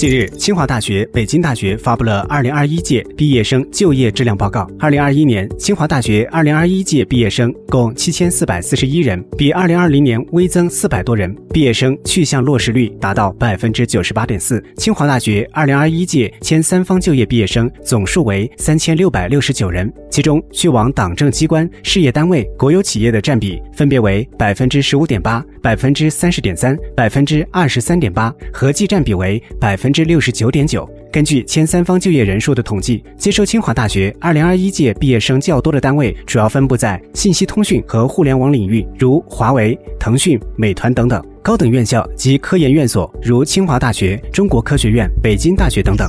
近日，清华大学、北京大学发布了二零二一届毕业生就业质量报告。二零二一年，清华大学二零二一届毕业生共七千四百四十一人，比二零二零年微增四百多人，毕业生去向落实率达到百分之九十八点四。清华大学二零二一届前三方就业毕业生总数为三千六百六十九人，其中去往党政机关、事业单位、国有企业的占比分别为百分之十五点八、百分之三十点三、百分之二十三点八，合计占比为百分。之六十九点九。根据前三方就业人数的统计，接收清华大学二零二一届毕业生较多的单位，主要分布在信息通讯和互联网领域，如华为、腾讯、美团等等；高等院校及科研院所，如清华大学、中国科学院、北京大学等等。